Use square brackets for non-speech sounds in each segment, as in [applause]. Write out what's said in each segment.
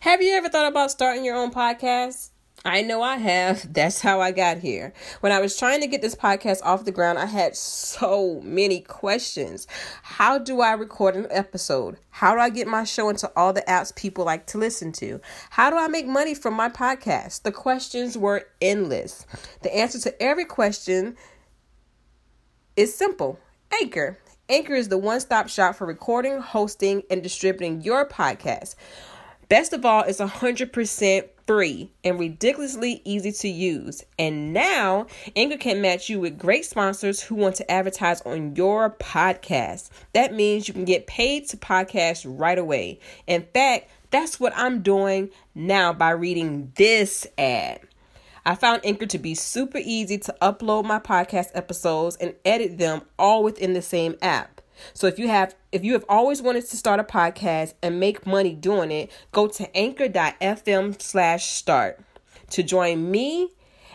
Have you ever thought about starting your own podcast? I know I have. [laughs] That's how I got here. When I was trying to get this podcast off the ground, I had so many questions. How do I record an episode? How do I get my show into all the apps people like to listen to? How do I make money from my podcast? The questions were endless. The answer to every question is simple Anchor. Anchor is the one stop shop for recording, hosting, and distributing your podcast. Best of all, it's 100% free and ridiculously easy to use. And now, Anchor can match you with great sponsors who want to advertise on your podcast. That means you can get paid to podcast right away. In fact, that's what I'm doing now by reading this ad. I found Anchor to be super easy to upload my podcast episodes and edit them all within the same app. So if you have if you have always wanted to start a podcast and make money doing it, go to anchor.fm slash start to join me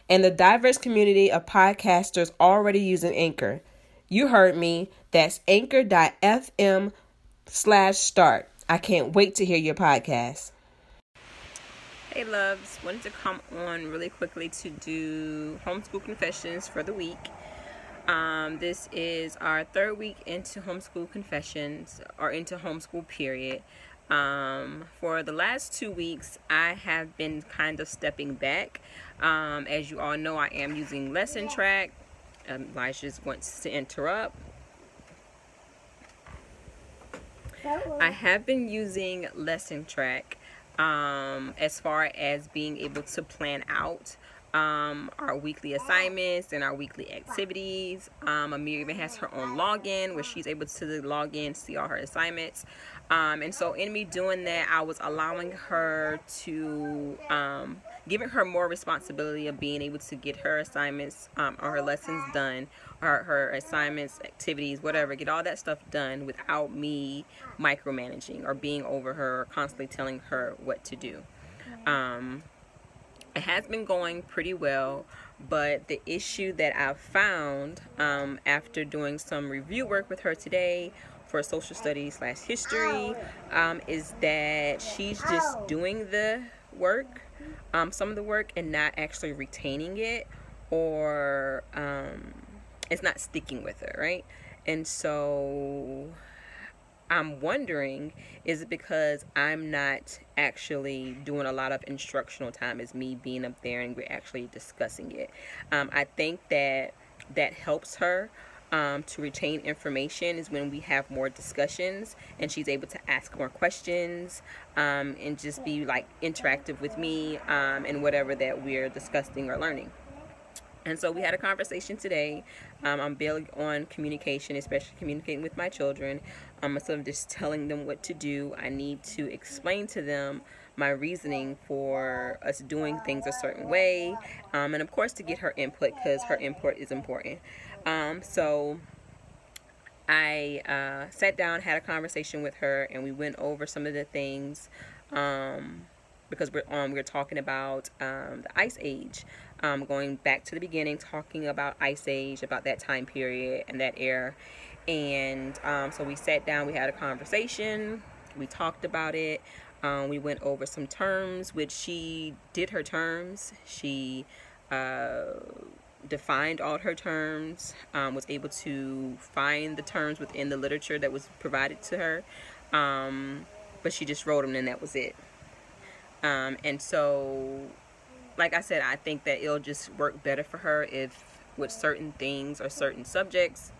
and the diverse community of podcasters already using Anchor. You heard me. That's anchor.fm slash start. I can't wait to hear your podcast. Hey loves, wanted to come on really quickly to do homeschool confessions for the week. Um, this is our third week into homeschool confessions or into homeschool period. Um, for the last two weeks, I have been kind of stepping back. Um, as you all know, I am using Lesson Trek. Um, Elijah wants to interrupt. I have been using Lesson Trek um, as far as being able to plan out um, our weekly assignments and our weekly activities. Um, Amir even has her own login where she's able to log in, see all her assignments. Um, and so, in me doing that, I was allowing her to, um, giving her more responsibility of being able to get her assignments um, or her lessons done, or her assignments, activities, whatever, get all that stuff done without me micromanaging or being over her or constantly telling her what to do. Um, it has been going pretty well but the issue that I've found um, after doing some review work with her today for social studies slash history um, is that she's just doing the work, um, some of the work, and not actually retaining it, or um, it's not sticking with her, right? And so I'm wondering is it because I'm not actually doing a lot of instructional time as me being up there and we're actually discussing it. Um, I think that that helps her um, to retain information is when we have more discussions and she's able to ask more questions um, and just be like interactive with me um, and whatever that we're discussing or learning. And so we had a conversation today. Um, I'm big on communication, especially communicating with my children. Um, instead of just telling them what to do, I need to explain to them my reasoning for us doing things a certain way. Um, and of course, to get her input because her input is important. Um, so I uh, sat down, had a conversation with her, and we went over some of the things um, because we're um, we're talking about the ice age um, going back to the beginning, talking about Ice Age, about that time period and that era. And um, so we sat down, we had a conversation, we talked about it. Um, we went over some terms, which she did her terms. She uh, defined all her terms, um, was able to find the terms within the literature that was provided to her. Um, but she just wrote them and that was it. Um, and so like I said, I think that it'll just work better for her if with certain things or certain subjects,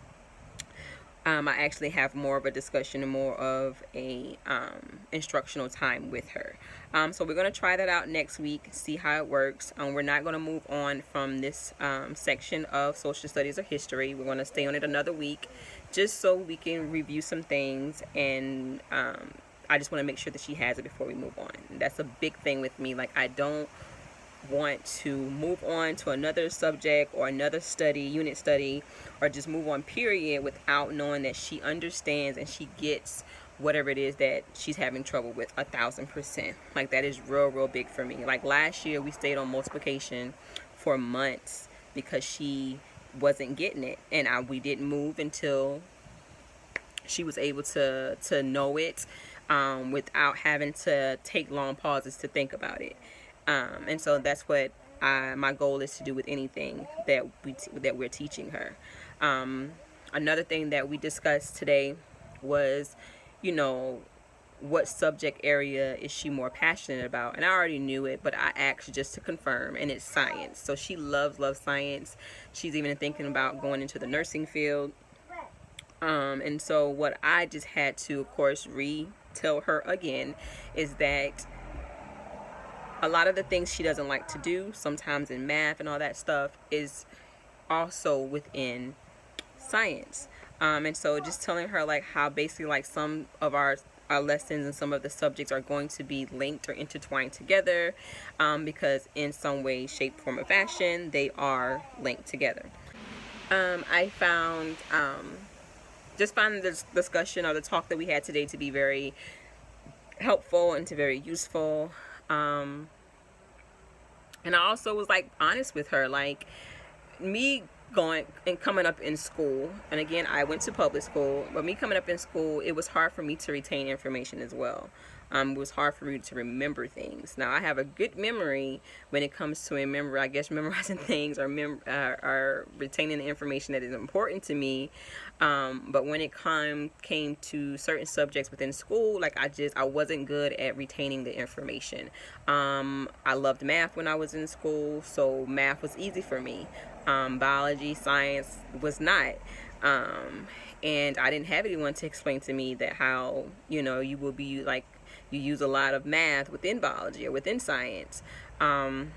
um, I actually have more of a discussion and more of a um, instructional time with her. Um, so we're going to try that out next week, see how it works. Um, we're not going to move on from this um, section of social studies or history. We're going to stay on it another week just so we can review some things and um, I just want to make sure that she has it before we move on. That's a big thing with me. Like I don't want to move on to another subject or another study, unit study, or just move on, period, without knowing that she understands and she gets whatever it is that she's having trouble with a thousand percent. Like, that is real, real big for me. Like, last year we stayed on multiplication for months because she wasn't getting it, and I, we didn't move until she was able to to know it um, without having to take long pauses to think about it. Um, and so that's what I, my goal is to do with anything that we that we're teaching her. Um, another thing that we discussed today was, you know, what subject area is she more passionate about? And I already knew it, but I asked just to confirm, and it's science. So she loves loves science. She's even thinking about going into the nursing field. Um, and so what I just had to, of course, re tell her again is that a lot of the things she doesn't like to do, sometimes in math and all that stuff, is also within science. Um, and so just telling her like how basically like some of our our lessons and some of the subjects are going to be linked or intertwined together um, because in some way shape form or fashion they are linked together um, i found um, just found this discussion or the talk that we had today to be very helpful and to very useful um, and i also was like honest with her like me going and coming up in school and again i went to public school but me coming up in school it was hard for me to retain information as well um, it was hard for me to remember things. Now i have a good memory when it comes to remember i guess [laughs] memorizing things or, mem- uh, or retaining the information that is important to me. Um, but when it come came to certain subjects within school like i just i wasn't good at retaining the information. Um, i loved math when i was in school so math was easy for me. Um, biology, science was not. Um, and I didn't have anyone to explain to me that how, you know, you will be like, you use a lot of math within biology or within science. Um,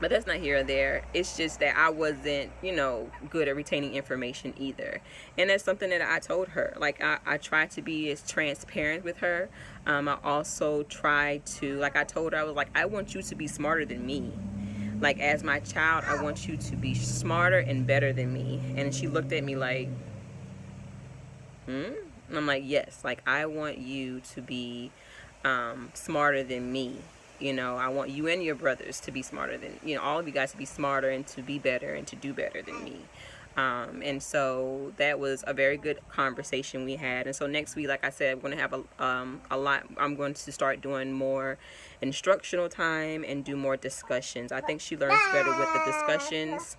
but that's not here or there. It's just that I wasn't, you know, good at retaining information either. And that's something that I told her. Like, I, I try to be as transparent with her. Um, I also tried to, like, I told her, I was like, I want you to be smarter than me like as my child i want you to be smarter and better than me and she looked at me like hmm and i'm like yes like i want you to be um, smarter than me you know i want you and your brothers to be smarter than you know all of you guys to be smarter and to be better and to do better than me um, and so that was a very good conversation we had. And so next week, like I said, I'm going to have a, um, a lot. I'm going to start doing more instructional time and do more discussions. I think she learns better with the discussions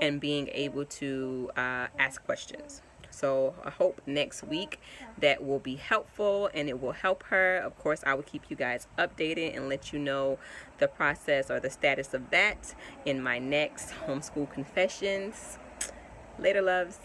and being able to uh, ask questions. So I hope next week that will be helpful and it will help her. Of course, I will keep you guys updated and let you know the process or the status of that in my next homeschool confessions. Later, loves.